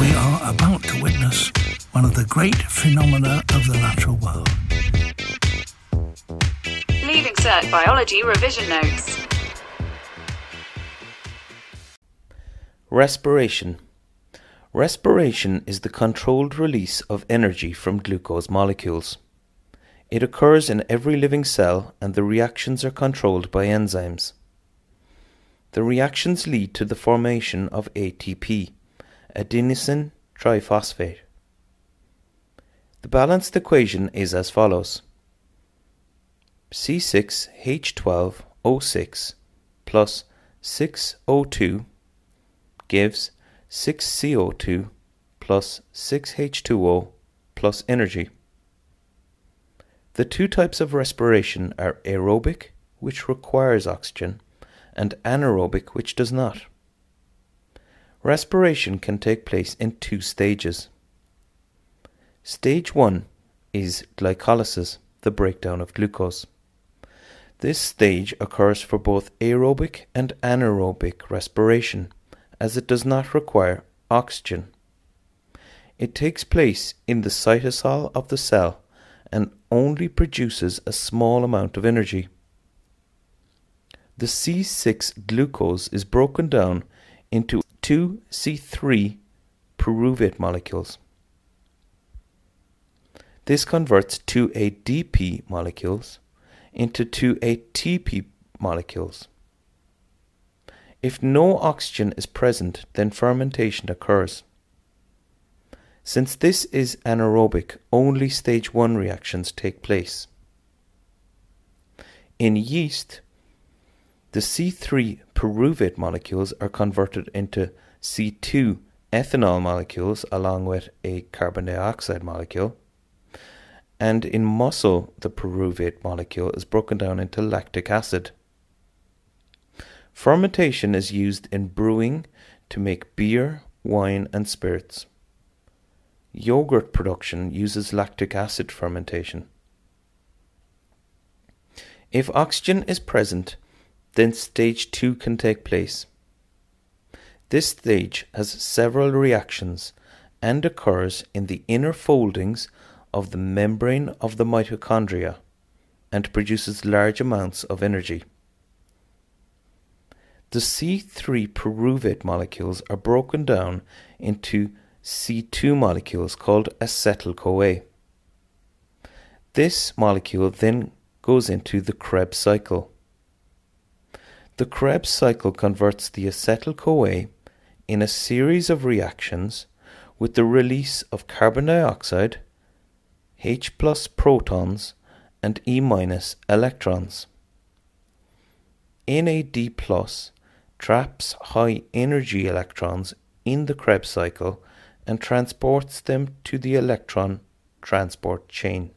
We are about to witness one of the great phenomena of the natural world. Leaving Cert Biology Revision Notes. Respiration. Respiration is the controlled release of energy from glucose molecules. It occurs in every living cell and the reactions are controlled by enzymes. The reactions lead to the formation of ATP, adenosine triphosphate. The balanced equation is as follows C6H12O6 plus 6O2 gives 6CO2 plus 6H2O plus energy. The two types of respiration are aerobic, which requires oxygen, and anaerobic, which does not. Respiration can take place in two stages. Stage 1 is glycolysis, the breakdown of glucose. This stage occurs for both aerobic and anaerobic respiration as it does not require oxygen. It takes place in the cytosol of the cell and only produces a small amount of energy. The C6 glucose is broken down into two C3 pyruvate molecules. This converts two ADP molecules into two ATP molecules. If no oxygen is present, then fermentation occurs. Since this is anaerobic, only stage 1 reactions take place. In yeast, the C3 pyruvate molecules are converted into C2 ethanol molecules along with a carbon dioxide molecule. And in muscle, the pyruvate molecule is broken down into lactic acid. Fermentation is used in brewing to make beer, wine, and spirits. Yogurt production uses lactic acid fermentation. If oxygen is present, then stage 2 can take place. This stage has several reactions and occurs in the inner foldings of the membrane of the mitochondria and produces large amounts of energy. The C3 pyruvate molecules are broken down into C2 molecules called acetyl CoA. This molecule then goes into the Krebs cycle. The Krebs cycle converts the acetyl CoA in a series of reactions with the release of carbon dioxide, H plus protons, and E minus electrons. NAD plus traps high energy electrons in the Krebs cycle and transports them to the electron transport chain.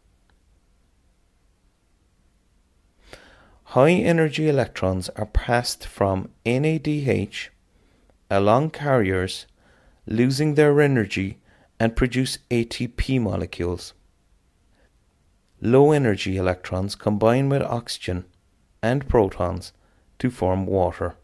High energy electrons are passed from NADH along carriers, losing their energy and produce ATP molecules. Low energy electrons combine with oxygen and protons to form water.